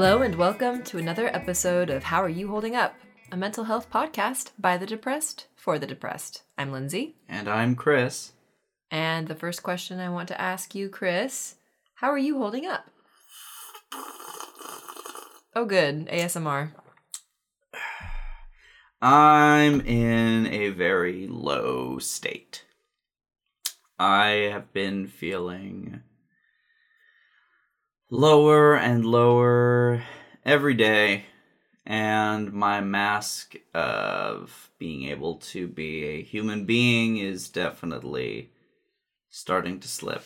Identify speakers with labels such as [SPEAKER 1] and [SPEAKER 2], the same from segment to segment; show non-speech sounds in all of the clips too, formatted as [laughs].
[SPEAKER 1] Hello, and welcome to another episode of How Are You Holding Up? A mental health podcast by the depressed for the depressed. I'm Lindsay,
[SPEAKER 2] And I'm Chris.
[SPEAKER 1] and the first question I want to ask you, Chris, how are you holding up? Oh, good. ASMR.
[SPEAKER 2] I'm in a very low state. I have been feeling lower and lower every day, and my mask of being able to be a human being is definitely starting to slip.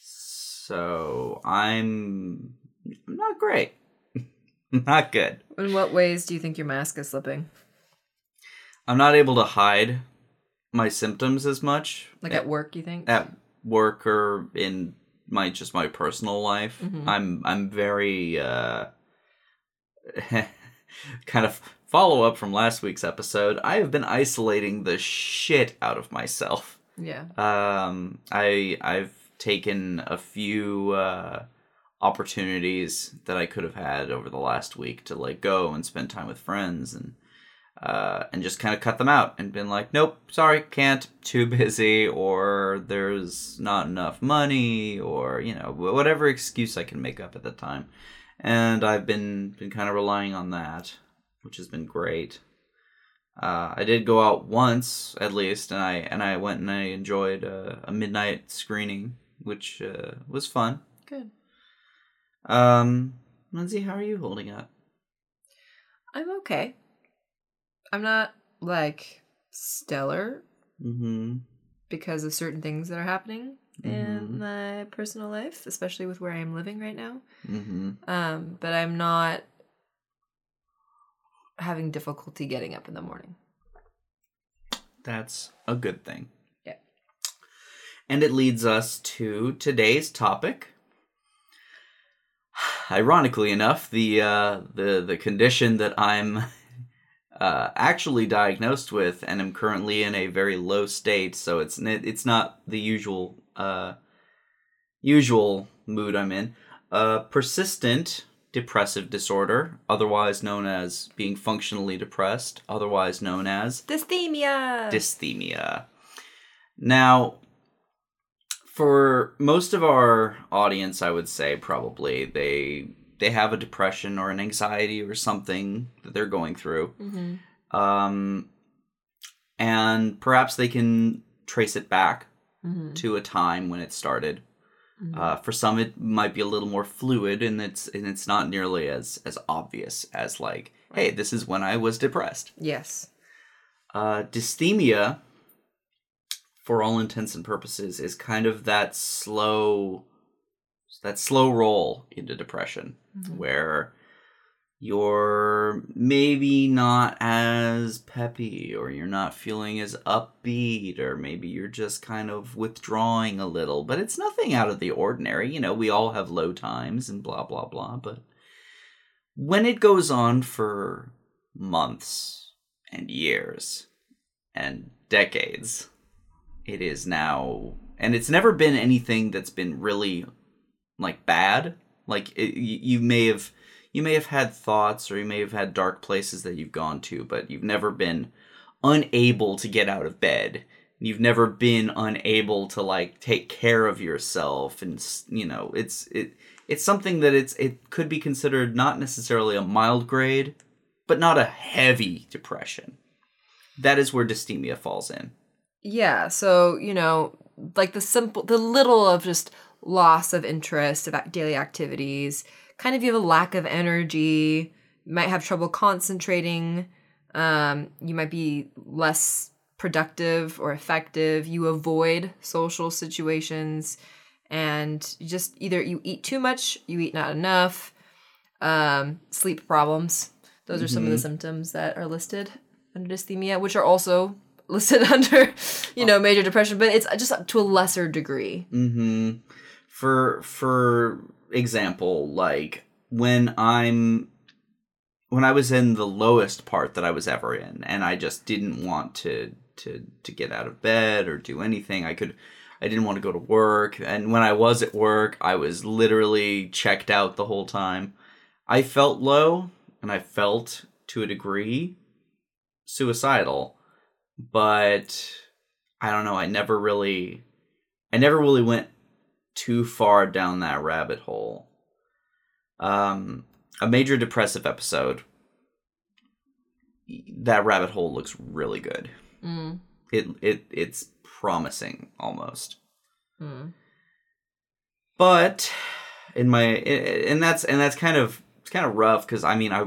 [SPEAKER 2] So I'm not great. [laughs] not good.
[SPEAKER 1] In what ways do you think your mask is slipping?
[SPEAKER 2] I'm not able to hide my symptoms as much
[SPEAKER 1] Like eh, at work, you think?
[SPEAKER 2] at work or in my just my personal life.
[SPEAKER 1] Mhm.
[SPEAKER 2] I'm I'm very uh [laughs] kind of follow up from last week's episode. I have been isolating the shit out of myself.
[SPEAKER 1] yeah.
[SPEAKER 2] Um I I've taken a few uh opportunities that I could have had over the last week to like go and spend time with friends and uh, and just kind of cut them out and been like, nope, sorry, can't, too busy, or there's not enough money, or you know, whatever excuse I can make up at the time. And I've been been kind of relying on that, which has been great. Uh, I did go out once at least, and I and I went and I enjoyed a, a midnight screening, which uh, was fun.
[SPEAKER 1] Good.
[SPEAKER 2] Um, Lindsay, how are you holding up?
[SPEAKER 1] I'm okay. I'm not like stellar
[SPEAKER 2] Mm-hmm.
[SPEAKER 1] because of certain things that are happening
[SPEAKER 2] Mhm.
[SPEAKER 1] in my personal life, especially with where I'm living right now.
[SPEAKER 2] Mm-hmm.
[SPEAKER 1] Um, but I'm not having difficulty getting up in the morning.
[SPEAKER 2] That's a good thing.
[SPEAKER 1] Yeah.
[SPEAKER 2] And it leads us to today's topic. [sighs] Ironically enough, the uh, the the condition that I'm uh, actually diagnosed with and am currently in a very low state, so it's it's not the usual uh, usual mood I'm in. Uh, persistent depressive disorder, otherwise known as being functionally depressed, otherwise known as
[SPEAKER 1] dysthymia.
[SPEAKER 2] Dysthymia. Now, for most of our audience, I would say probably they they have a depression or an anxiety or something that they're going through,
[SPEAKER 1] hmm
[SPEAKER 2] um, and perhaps they can trace it back
[SPEAKER 1] hmm
[SPEAKER 2] to a time when it started.
[SPEAKER 1] Mhm.
[SPEAKER 2] Uh, for some, it might be a little more fluid, and it's and it's not nearly as as obvious as like, hey, this is when I was depressed.
[SPEAKER 1] yes.
[SPEAKER 2] Uh, dysthymia, for all intents and purposes, is kind of that slow, that slow roll into depression,
[SPEAKER 1] Mhm.
[SPEAKER 2] where you're maybe not as peppy, or you're not feeling as upbeat, or maybe you're just kind of withdrawing a little. But it's nothing out of the ordinary. You know, we all have low times and blah blah blah. But when it goes on for months and years and decades. It is now, and it's never been anything that's been really like bad. Like it, you, may have, you may have had thoughts, or you may have had dark places that you've gone to, but you've never been unable to get out of bed. You've never been unable to like take care of yourself, and you know it's it it's something that it's it could be considered not necessarily a mild grade, but not a heavy depression. That is where dysthymia falls in.
[SPEAKER 1] Yeah. So, you know, like the simple, the little of just loss of interest of daily activities, kind of you have a lack of energy, you might have trouble concentrating, um, you might be less productive or effective, you avoid social situations, and you just either you eat too much, you eat not enough, um, sleep problems. Those are some of the symptoms that are listed under dysthymia, which are also [laughs] listed under, you know, major depression, but it's just to a lesser degree.
[SPEAKER 2] Mm-hmm. For for example, like when I'm when I was in the lowest part that I was ever in, and I just didn't want to to to get out of bed or do anything. I could I didn't want to go to work, and when I was at work, I was literally checked out the whole time. I felt low and I felt to a degree suicidal, but I don't know, I never really I never really went too far down that rabbit hole. Um a major depressive episode. That rabbit hole looks really good.
[SPEAKER 1] Mm.
[SPEAKER 2] It it it's promising almost.
[SPEAKER 1] Mm.
[SPEAKER 2] but in my and that's and that's kind of it's kind of rough because i mean i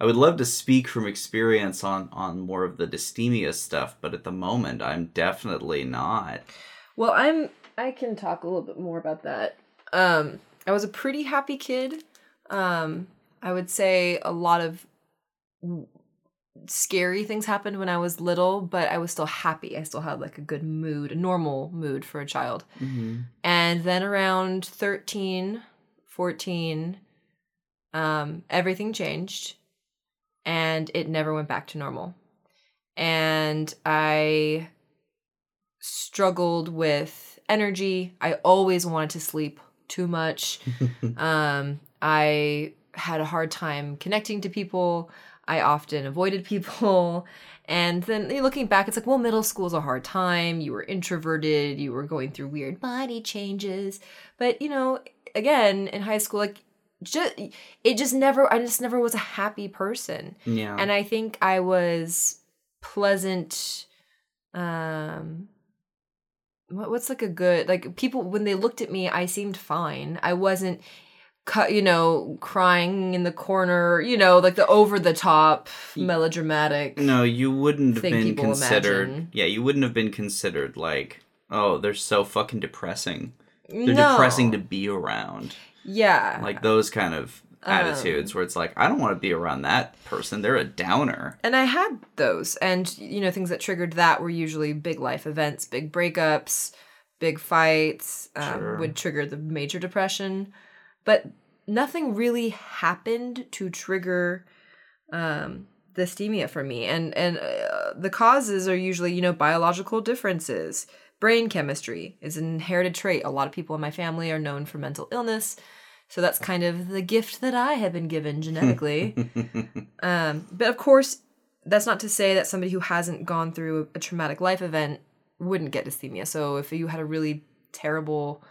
[SPEAKER 2] i would love to speak from experience on on more of the dysthymia stuff but at the moment i'm definitely not
[SPEAKER 1] Well, I'm I can talk a little bit more about that. Um I was a pretty happy kid. Um I would say a lot of scary things happened when I was little, but I was still happy. I still had like a good mood, a normal mood for a child. And then around 13, 14, um, everything changed and it never went back to normal. And I struggled with energy. I always wanted to sleep too much. [laughs] um, I had a hard time connecting to people. I often avoided people. [laughs] And then looking back, it's like, well, middle school's a hard time. You were introverted. You were going through weird body changes. But, you know, again, in high school, like, just, it just never, I just never was a happy person.
[SPEAKER 2] yeah
[SPEAKER 1] And I think I was pleasant. Um, what's like a good like people when they looked at me, I seemed fine. I wasn't, cu- you know, crying in the corner. You know, like the over the top melodramatic.
[SPEAKER 2] no you wouldn't have been considered
[SPEAKER 1] imagine.
[SPEAKER 2] yeah you wouldn't have been considered like oh they're so fucking depressing they're
[SPEAKER 1] No.
[SPEAKER 2] depressing to be around
[SPEAKER 1] yeah,
[SPEAKER 2] like those kind of
[SPEAKER 1] Um,
[SPEAKER 2] attitudes where it's like i don't want to be around that person they're a downer
[SPEAKER 1] And I had those. And, you know, things that triggered that were usually big life events, big breakups, big fights, um,
[SPEAKER 2] Sure.
[SPEAKER 1] would trigger the major depression. But nothing really happened to trigger um, dysthymia for me. And, and uh, the causes are usually, you know, biological differences. Brain chemistry is an inherited trait. A lot of people in my family are known for mental illness. So that's kind of the gift that I have been given genetically. [laughs] Um, but of course, that's not to say that somebody who hasn't gone through a traumatic life event wouldn't get dysthymia. So if you had a really terrible,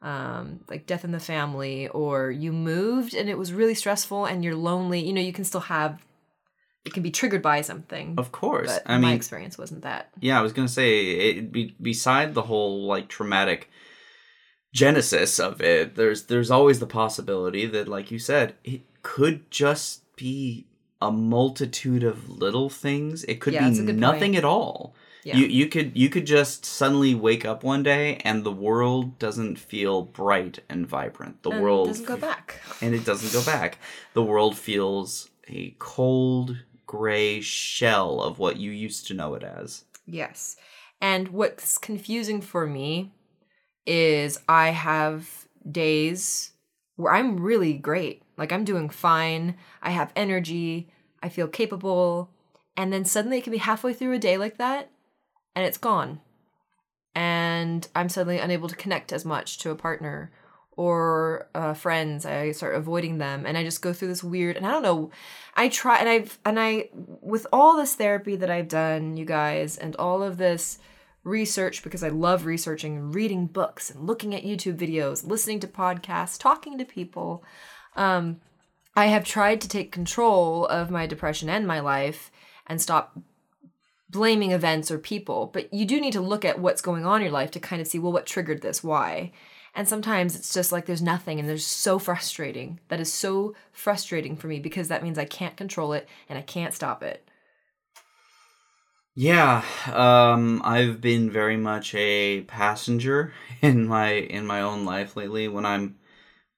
[SPEAKER 1] um, like death in the family, or you moved and it was really stressful and you're lonely, you know, you can still have. It can be triggered by something.
[SPEAKER 2] of course i
[SPEAKER 1] my
[SPEAKER 2] mean
[SPEAKER 1] experience wasn't that.
[SPEAKER 2] Yeah, I was gonna say it. Be, beside the whole like traumatic genesis of it, there's there's always the possibility that, like you said, it could just be a multitude of little things. It could
[SPEAKER 1] Yeah,
[SPEAKER 2] be nothing
[SPEAKER 1] point.
[SPEAKER 2] at all.
[SPEAKER 1] Yeah.
[SPEAKER 2] You you could you could just suddenly wake up one day and the world doesn't feel bright and vibrant. The
[SPEAKER 1] And
[SPEAKER 2] world
[SPEAKER 1] doesn't go back.
[SPEAKER 2] and it doesn't go back. The world feels a cold gray shell of what you used to know it as.
[SPEAKER 1] Yes. And what's confusing for me is I have days where I'm really great. Like I'm doing fine. I have energy. I feel capable. And then suddenly it can be halfway through a day like that and it's gone. And I'm suddenly unable to connect as much to a partner or uh, friends. I start avoiding them and I just go through this weird and I don't know. I try and I've and I with all this therapy that I've done, you guys, and all of this research because I love researching and reading books and looking at YouTube videos, listening to podcasts, talking to people. Um, I have tried to take control of my depression and my life and stop blaming events or people. But you do need to look at what's going on in your life to kind of see, well, what triggered this? Why? And sometimes it's just like there's nothing and there's so frustrating. That is so frustrating for me because that means I can't control it and I can't stop it.
[SPEAKER 2] Yeah, um, I've been very much a passenger [laughs] in my in my own life lately. When I'm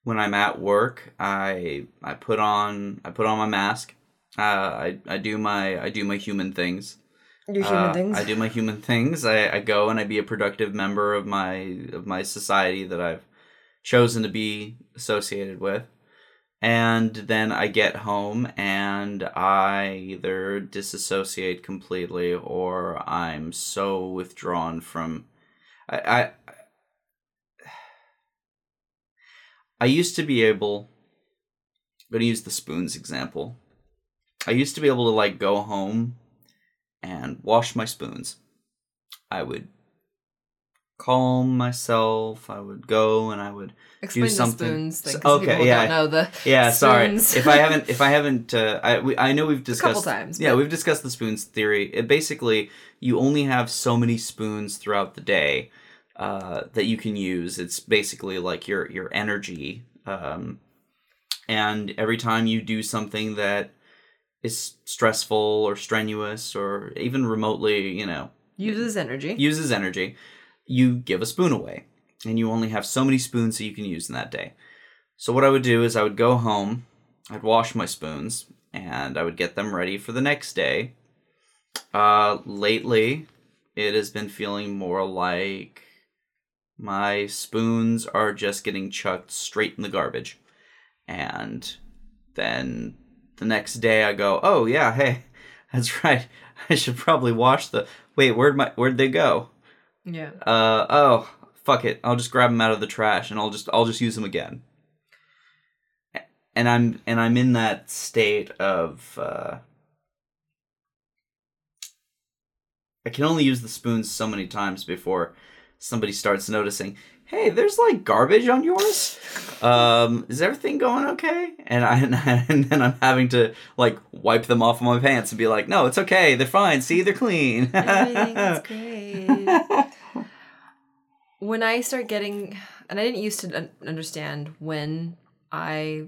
[SPEAKER 2] when I'm at work, I I put on I put on my mask. Uh, I I do my I do my human things.
[SPEAKER 1] Your
[SPEAKER 2] Uh, I do my human things. I, I go and I be a productive member of my of my society that I've chosen to be associated with. And then I get home and I either disassociate completely or I'm so withdrawn from I I, I used to be able I'm gonna use the spoons example. I used to be able to like go home and wash my spoons. I would calm myself. I would go and I would
[SPEAKER 1] Explain the
[SPEAKER 2] something-
[SPEAKER 1] spoons thing.
[SPEAKER 2] Okay,
[SPEAKER 1] people
[SPEAKER 2] yeah.
[SPEAKER 1] don't know the
[SPEAKER 2] yeah [laughs] sorry if i haven't if i [laughs] haven't uh, i we, i know we've discussed
[SPEAKER 1] couple times,
[SPEAKER 2] yeah
[SPEAKER 1] but-
[SPEAKER 2] we've discussed the spoons theory it basically you only have so many spoons throughout the day uh, that you can use it's basically like your your energy um, and every time you do something that is stressful or strenuous or even remotely you know
[SPEAKER 1] uses energy.
[SPEAKER 2] uses energy, you give a spoon away. And you only have so many spoons that you can use in that day. So what I would do is I would go home, I'd wash my spoons, and I would get them ready for the next day. Uh lately, it has been feeling more like my spoons are just getting chucked straight in the garbage. And then the next day I go, "Oh yeah, hey, [laughs] that's right. I should probably wash the Wait, where'd my where'd they go?
[SPEAKER 1] Yeah.
[SPEAKER 2] Uh oh, fuck it. I'll just grab them out of the trash and I'll just I'll just use them again. And I'm and I'm in that state of uh I can only use the spoons so many times before somebody starts noticing, "Hey, there's like garbage on yours. Um, is everything going okay?" And I [laughs] and then I'm having to like wipe them off of my pants and be like, "No, it's okay. They're fine. See, they're clean."
[SPEAKER 1] Everything's [laughs] great. When I start getting, and I didn't used to understand when I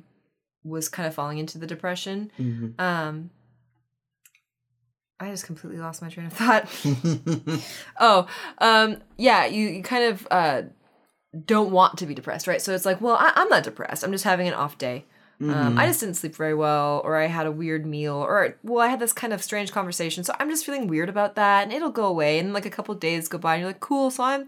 [SPEAKER 1] was kind of falling into the depression.
[SPEAKER 2] Mhm.
[SPEAKER 1] Um, I just completely lost my train of thought. [laughs] oh, um, yeah, you, you kind of uh, don't want to be depressed, right? So it's like, well, I, I'm not depressed. I'm just having an off day. Um, I just didn't sleep very well, or I had a weird meal, or well, I had this kind of strange conversation. So I'm just feeling weird about that, and it'll go away. And like a couple days go by, and you're like, cool. So I'm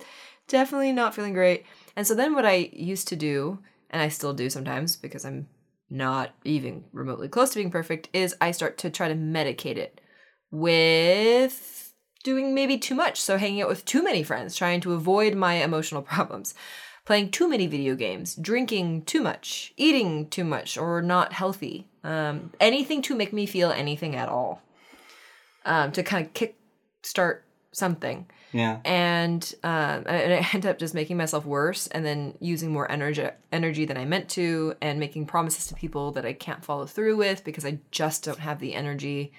[SPEAKER 1] definitely not feeling great. And so then what I used to do, and I still do sometimes because I'm not even remotely close to being perfect, is I start to try to medicate it with doing maybe too much. So hanging out with too many friends, trying to avoid my emotional [laughs] problems, playing too many video games, drinking too much, eating too much, or not healthy. Um, anything to make me feel anything at all. Um, to kind of kick start something
[SPEAKER 2] yeah.
[SPEAKER 1] and um, and I [laughs] end up just making myself worse and then using more energy energy than I meant to and making promises to people that I can't follow through with because I just don't have the energy.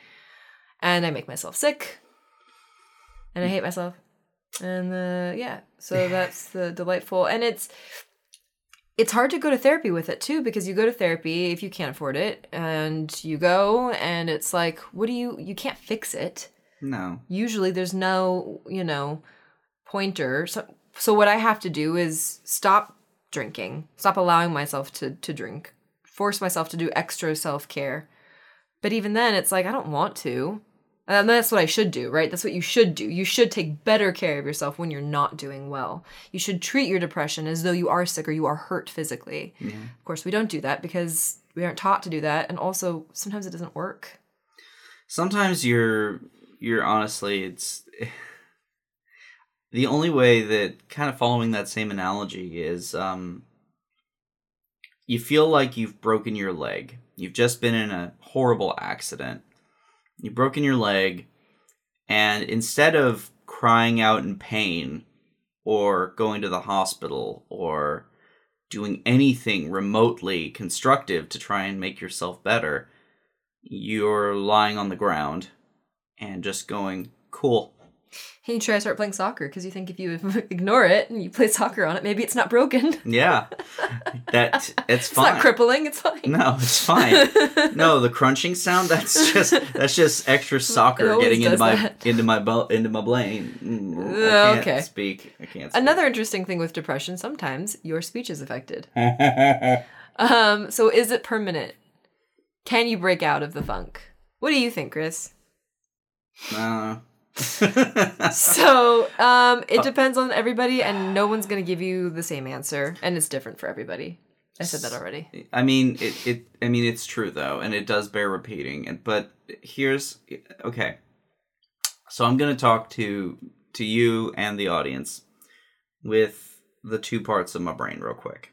[SPEAKER 1] And I make myself sick. And I hate myself. And uh, yeah. So [laughs] that's the delightful and it's it's hard to go to therapy with it too because you go to therapy if you can't afford it and you go and it's like what do you you can't fix it
[SPEAKER 2] No.
[SPEAKER 1] usually there's no you know pointer. So so what i have to do is stop drinking. Stop allowing myself to to drink. Force myself to do extra self-care. But even then it's like i don't want to. And that's what i should do right? That's what you should do. You should take better care of yourself when you're not doing well. You should treat your depression as though you are sick or you are hurt physically.
[SPEAKER 2] Yeah.
[SPEAKER 1] of course we don't do that because we aren't taught to do that. And also sometimes it doesn't work.
[SPEAKER 2] Sometimes you're you're honestly it's the only way that kind of following that same analogy is um you feel like you've broken your leg. You've just been in a horrible accident. You've broken your leg and instead of crying out in pain or going to the hospital or doing anything remotely constructive to try and make yourself better, you're lying on the ground and just going, cool.
[SPEAKER 1] And you try to start playing soccer because you think if you [laughs] ignore it and you play soccer on it, maybe it's not broken. [laughs]
[SPEAKER 2] Yeah. that it's fine.
[SPEAKER 1] It's not crippling. It's fine.
[SPEAKER 2] no, it's fine. No, [laughs] the crunching sound that's just that's just extra soccer getting into my into my bu- into my brain. Mm, I can't
[SPEAKER 1] okay.
[SPEAKER 2] speak. I can't speak.
[SPEAKER 1] Another interesting thing with depression, sometimes your speech is affected. Um, so is it permanent? Can you break out of the funk? What do you think, Chris? [laughs] So, um, it depends on everybody, and no one's gonna give you the same answer, and it's different for everybody. I said that already.
[SPEAKER 2] I mean, it, it. I mean, it's true though, and it does bear repeating. And but here's okay. So I'm going to talk to to you and the audience with the two parts of my brain real quick.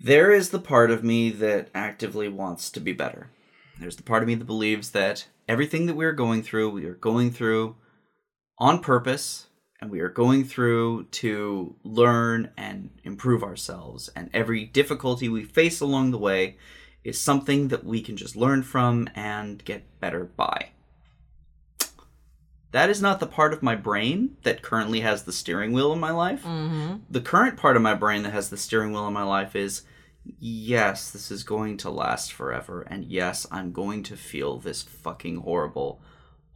[SPEAKER 2] There is the part of me that actively wants to be better. There's the part of me that believes that everything that we're going through, we are going through on purpose, and we are going through to learn and improve ourselves. And every difficulty we face along the way is something that we can just learn from and get better by. That is not the part of my brain that currently has the steering wheel in my life.
[SPEAKER 1] Mm-hmm.
[SPEAKER 2] The current part of my brain that has the steering wheel in my life is yes, this is going to last forever. And yes, I'm going to feel this fucking horrible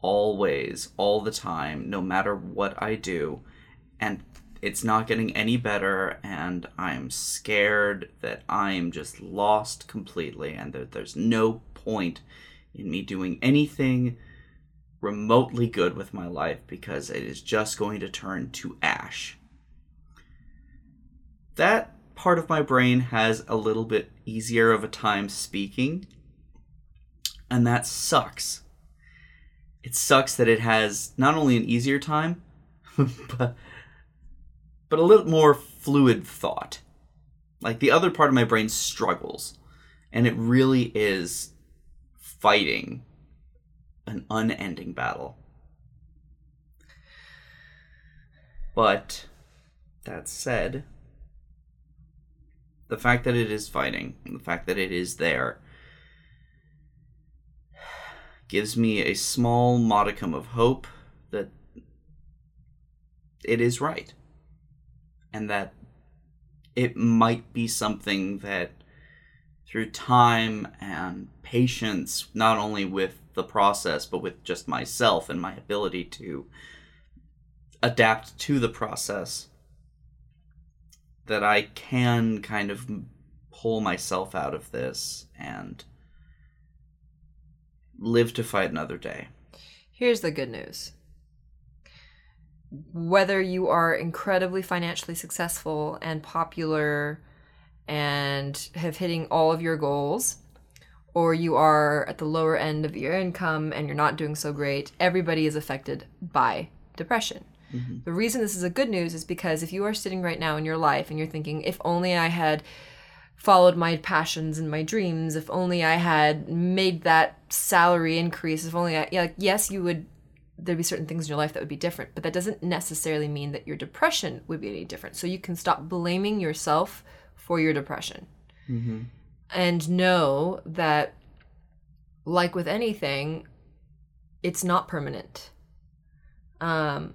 [SPEAKER 2] always, all the time, no matter what I do. And it's not getting any better. And I'm scared that I'm just lost completely and that there's no point in me doing anything remotely good with my life because it is just going to turn to ash. That part of my brain has a little bit easier of a time speaking, and that sucks. It sucks that it has not only an easier time, [laughs] but but a little more fluid thought. Like the other part of my brain struggles, and it really is fighting an unending battle. But that said, the fact that it is fighting, the fact that it is there, gives me a small modicum of hope that it is right. And that it might be something that through time and patience, not only with the process, but with just myself and my ability to adapt to the process, that I can kind of pull myself out of this and live to fight another day.
[SPEAKER 1] Here's the good news. Whether you are incredibly financially successful and popular and have hitting all of your goals, or you are at the lower end of your income and you're not doing so great, everybody is affected by depression.
[SPEAKER 2] Mm-hmm.
[SPEAKER 1] The reason this is a good news is because if you are sitting right now in your life and you're thinking, if only I had followed my passions and my dreams, if only I had made that salary increase, if only I, yeah, like, yes, you would, there'd be certain things in your life that would be different, but that doesn't necessarily mean that your depression would be any different. So you can stop blaming yourself for your depression
[SPEAKER 2] Mm-hmm.
[SPEAKER 1] and know that, like with anything, it's not permanent. Um,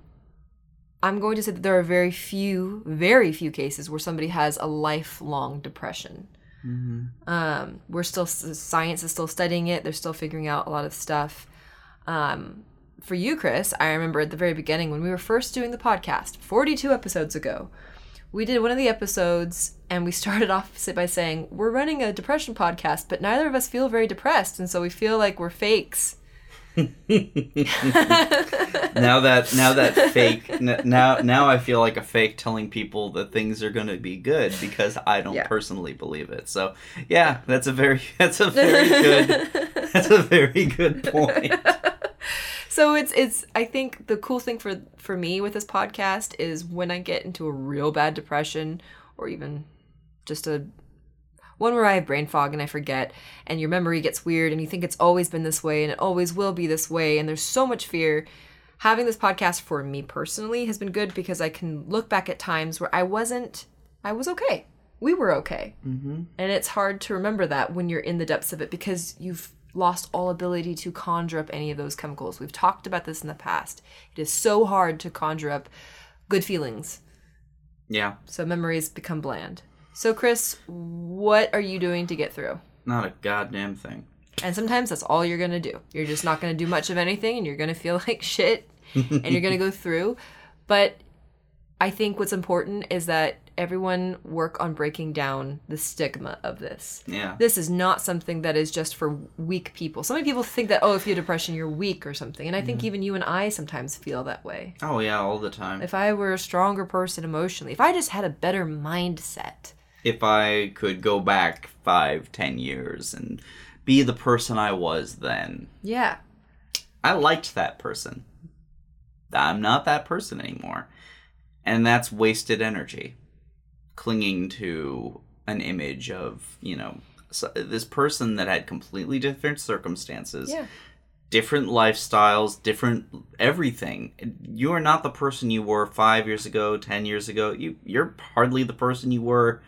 [SPEAKER 1] I'm going to say that there are very few, very few cases where somebody has a lifelong depression.
[SPEAKER 2] Mm-hmm.
[SPEAKER 1] Um, we're still science is still studying it. They're still figuring out a lot of stuff. Um, for you, Chris, I remember at the very beginning when we were first doing the podcast, 42 episodes ago, we did one of the episodes and we [laughs] started off by saying we're running a depression podcast, but neither of us feel very depressed, and so we feel like we're fakes. [laughs]
[SPEAKER 2] now that now that fake now now I feel like a fake telling people that things are going to be good because I don't
[SPEAKER 1] Yeah.
[SPEAKER 2] personally believe it. So yeah, that's a very [laughs] that's a very good [laughs] that's a very good point.
[SPEAKER 1] so it's it's i think the cool thing for for me with this podcast is when i get into a real bad depression or even just a one where i have brain fog and i forget and your memory gets weird and you think it's always been this way and it always will be this way and there's so much fear having this podcast for me personally has been good because i can look back at times where i wasn't i was okay we were okay
[SPEAKER 2] Mm-hmm.
[SPEAKER 1] and it's hard to remember that when you're in the depths of it because you've lost all ability to conjure up any of those chemicals. We've talked about this in the past. It is so hard to conjure up good feelings.
[SPEAKER 2] Yeah,
[SPEAKER 1] So memories become bland. So, Chris, what are you doing to get through?
[SPEAKER 2] not a goddamn thing.
[SPEAKER 1] And sometimes that's all you're going to do. You're just not going to do much of anything and you're going to feel [laughs] like shit and you're going to go [laughs] through. But I think what's important is that everyone work on breaking down the stigma of this.
[SPEAKER 2] Yeah.
[SPEAKER 1] This is not something that is just for weak people. So many people think that, oh, if you have depression, you're weak or something. And I think mm-hmm. even you and I sometimes feel that way.
[SPEAKER 2] Oh yeah, all the time.
[SPEAKER 1] If I were a stronger person emotionally, if I just had a better mindset,
[SPEAKER 2] if I could go back five, ten years and be the person I was then,
[SPEAKER 1] yeah,
[SPEAKER 2] I liked that person. I'm not that person anymore. And that's wasted energy. Clinging to an image of you know this person that had completely different circumstances
[SPEAKER 1] Yeah.
[SPEAKER 2] different lifestyles different everything you are not the person you were five years ago ten years ago you you're hardly the person you were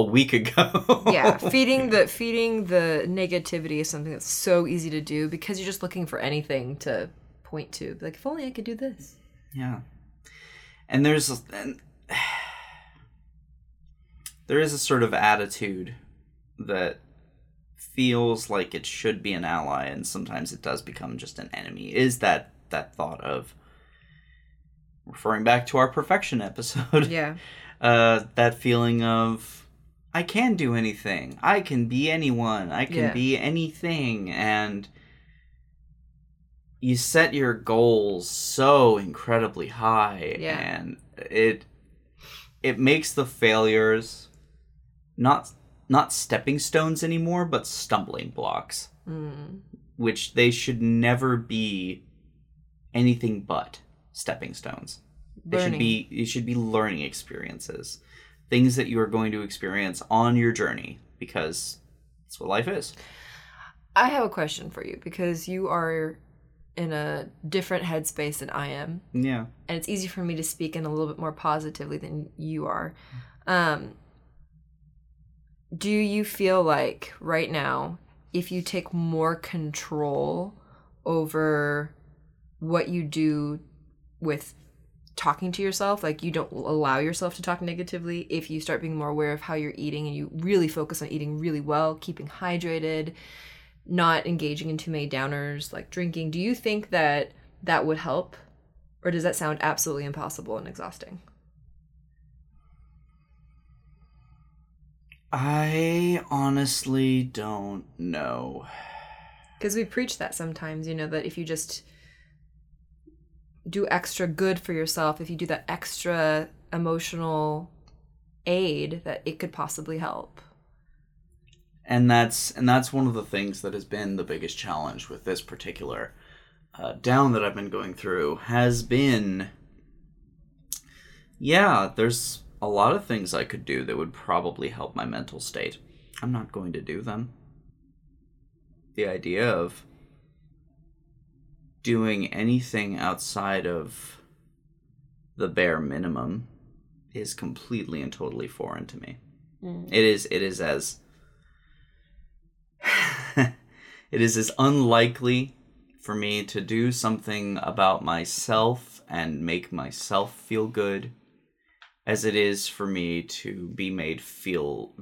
[SPEAKER 2] a week ago
[SPEAKER 1] yeah [laughs] feeding the feeding the negativity is something that's so easy to do because you're just looking for anything to point to like if only i could do this
[SPEAKER 2] Yeah. And there's and [sighs] there is a sort of attitude that feels like it should be an ally and sometimes it does become just an enemy. Is that that thought of referring back to our perfection episode.
[SPEAKER 1] yeah [laughs]
[SPEAKER 2] Uh that feeling of I can do anything. I can be anyone. I can
[SPEAKER 1] Yeah.
[SPEAKER 2] be anything and you set your goals so incredibly high
[SPEAKER 1] Yeah.
[SPEAKER 2] and it it makes the failures not not stepping stones anymore but stumbling blocks
[SPEAKER 1] mm.
[SPEAKER 2] which they should never be anything but stepping stones they should be it should be learning experiences things that you are going to experience on your journey because that's what life is.
[SPEAKER 1] I have a question for you because you are in a different headspace than i am.
[SPEAKER 2] Yeah.
[SPEAKER 1] And it's easy for me to speak in a little bit more positively than you are. Um, do you feel like right now, if you take more control over what you do with talking to yourself, like you don't allow yourself to talk negatively, if you start being more aware of how you're eating and you really focus on eating really well, keeping hydrated, not engaging in too many downers, like drinking, do you think that that would help? Or does that sound absolutely impossible and exhausting?
[SPEAKER 2] i honestly don't know
[SPEAKER 1] Because we preach that sometimes, you know, that if you just do extra good for yourself, if you do that extra emotional aid, that it could possibly help.
[SPEAKER 2] and that's and that's one of the things that has been the biggest challenge with this particular uh, down that I've been going through has been yeah there's a lot of things I could do that would probably help my mental state I'm not going to do them the idea of doing anything outside of the bare minimum is completely and totally foreign to me. Mm. It is it is as [sighs] it is as unlikely for me to do something about myself and make myself feel good as it is for me to be made feel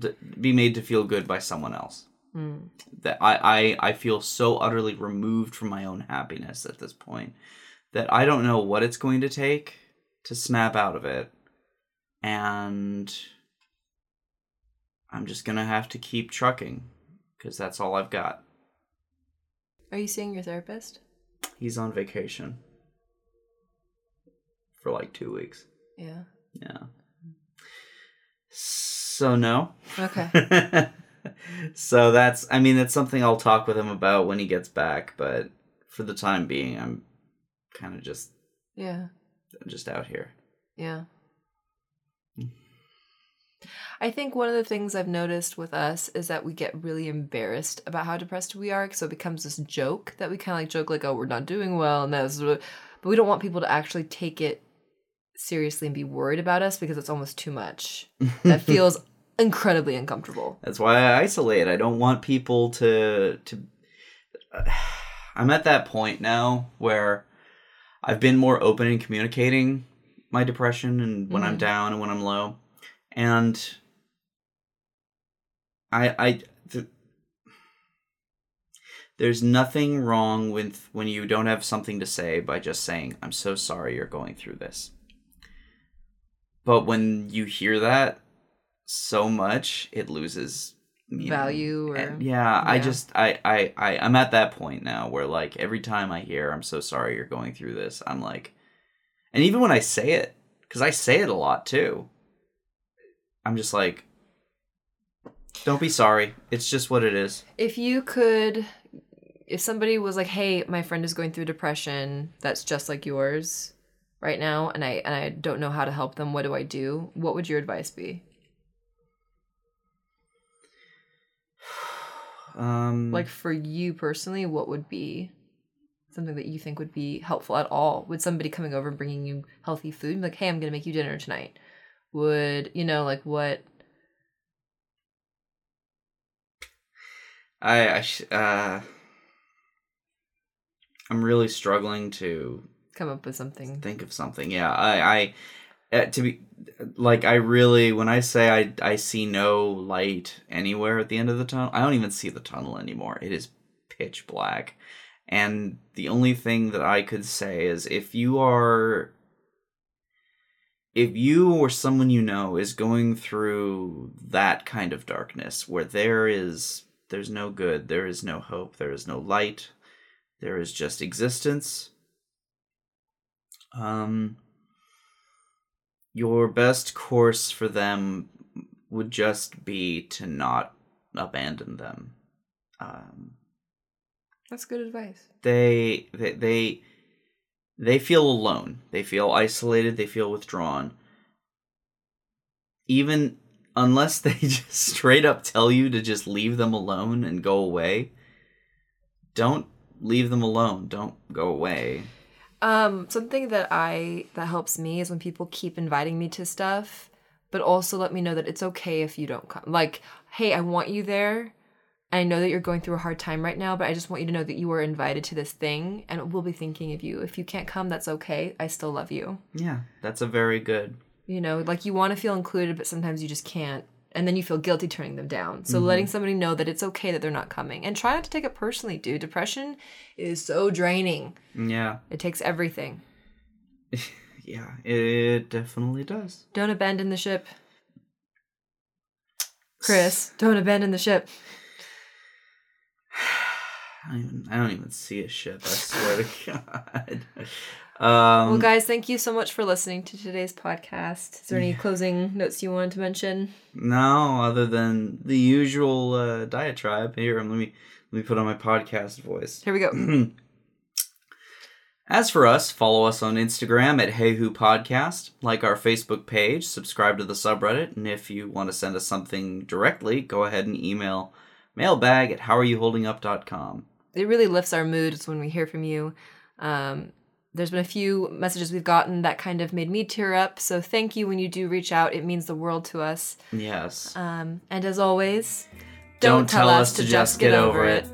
[SPEAKER 2] be made to feel good by someone else
[SPEAKER 1] Mm.
[SPEAKER 2] that I, I I feel so utterly removed from my own happiness at this point that I don't know what it's going to take to snap out of it and I'm just gonna have to keep trucking because that's all I've got.
[SPEAKER 1] Are you seeing your therapist?
[SPEAKER 2] He's on vacation for like two weeks.
[SPEAKER 1] Yeah.
[SPEAKER 2] Yeah. So no.
[SPEAKER 1] Okay. [laughs]
[SPEAKER 2] so that's I mean that's something I'll talk with him about when he gets back, but for the time being I'm kind of just
[SPEAKER 1] Yeah.
[SPEAKER 2] I'm just out here.
[SPEAKER 1] Yeah. Mm. I think one of the things I've noticed with us is that we get really embarrassed about how depressed we are. So it becomes this joke that we kind of like joke, like, oh, we're not doing well. And that's, but we don't want people to actually take it seriously and be worried about us because it's almost too much. [laughs] That feels incredibly uncomfortable.
[SPEAKER 2] That's why I isolate. I don't want people to to. [sighs] I'm at that point now where I've been more open in communicating my depression and when I'm
[SPEAKER 1] Mhm.
[SPEAKER 2] down and when I'm low, and I I. th- there's nothing wrong with when you don't have something to say by just saying, I'm so sorry you're going through this. But when you hear that so much, it loses meaning.
[SPEAKER 1] Value or
[SPEAKER 2] And yeah, I just I, I I I'm at that point now where like every time I hear I'm so sorry you're going through this, I'm like and even when I say it, because I say it a lot too, I'm just like don't be sorry. It's just what it is.
[SPEAKER 1] if you could if somebody was like hey my friend is going through depression that's just like yours right now and i and i don't know how to help them what do i do what would your advice be
[SPEAKER 2] Um,
[SPEAKER 1] Like for you personally, what would be something that you think would be helpful at all? Would somebody coming over and bringing you healthy food, like, hey, I'm gonna make you dinner tonight? Would you know, like, what?
[SPEAKER 2] I, I sh- uh, I'm really struggling to
[SPEAKER 1] Come up with something.
[SPEAKER 2] think of something. Yeah, I, I, uh, to be like, I really when I say I, I see no light anywhere at the end of the tunnel. I don't even see the tunnel anymore. It is pitch black, and the only thing that I could say is if you are. If you or someone you know is going through that kind of darkness where there is there's no good, there is no hope, there is no light, there is just existence, um, your best course for them would just be to not abandon them. Um,
[SPEAKER 1] That's good advice.
[SPEAKER 2] they, they, they, they feel alone. They feel isolated. They feel withdrawn. Even unless [laughs] they just straight up tell you to just leave them alone and go away, don't leave them alone. Don't go away.
[SPEAKER 1] Um, something that I that helps me is when people keep inviting me to stuff, but also let me know that it's okay if you don't come. Like, hey, I want you there. I know that you're going through a hard time right now, but I just want you to know that you were invited to this thing and we'll be thinking of you. If you can't come, that's okay. I still love you.
[SPEAKER 2] Yeah, that's a very good.
[SPEAKER 1] You know, like you want to feel included, but sometimes you just can't. And then you feel guilty turning them down. So mm-hmm. letting somebody know that it's okay that they're not coming. And try not to take it personally, dude. Depression is so draining.
[SPEAKER 2] Yeah,
[SPEAKER 1] It takes everything. [laughs]
[SPEAKER 2] yeah, it definitely does.
[SPEAKER 1] Don't abandon the ship. Chris, don't abandon the ship. [sighs] [sighs] [sighs]
[SPEAKER 2] I don't even, I don't even see a ship. I swear to [laughs] God. Um,
[SPEAKER 1] Well, guys, thank you so much for listening to today's podcast. Is there any closing notes you wanted to mention?
[SPEAKER 2] no, other than the usual uh, diatribe. Here, let me let me put on my podcast voice.
[SPEAKER 1] Here we go. [clears throat]
[SPEAKER 2] As for us, follow us on Instagram at Hey Who Podcast, like our Facebook page, subscribe to the subreddit, and if you want to send us something directly, go ahead and email mailbag at howareyouholdingup.com.
[SPEAKER 1] it really lifts our moods when we hear from you. Um, there's been a few messages we've gotten that kind of made me tear up. So thank you when you do reach out. It means the world to us.
[SPEAKER 2] Yes.
[SPEAKER 1] Um, and as always,
[SPEAKER 2] Don't tell us to just get over it.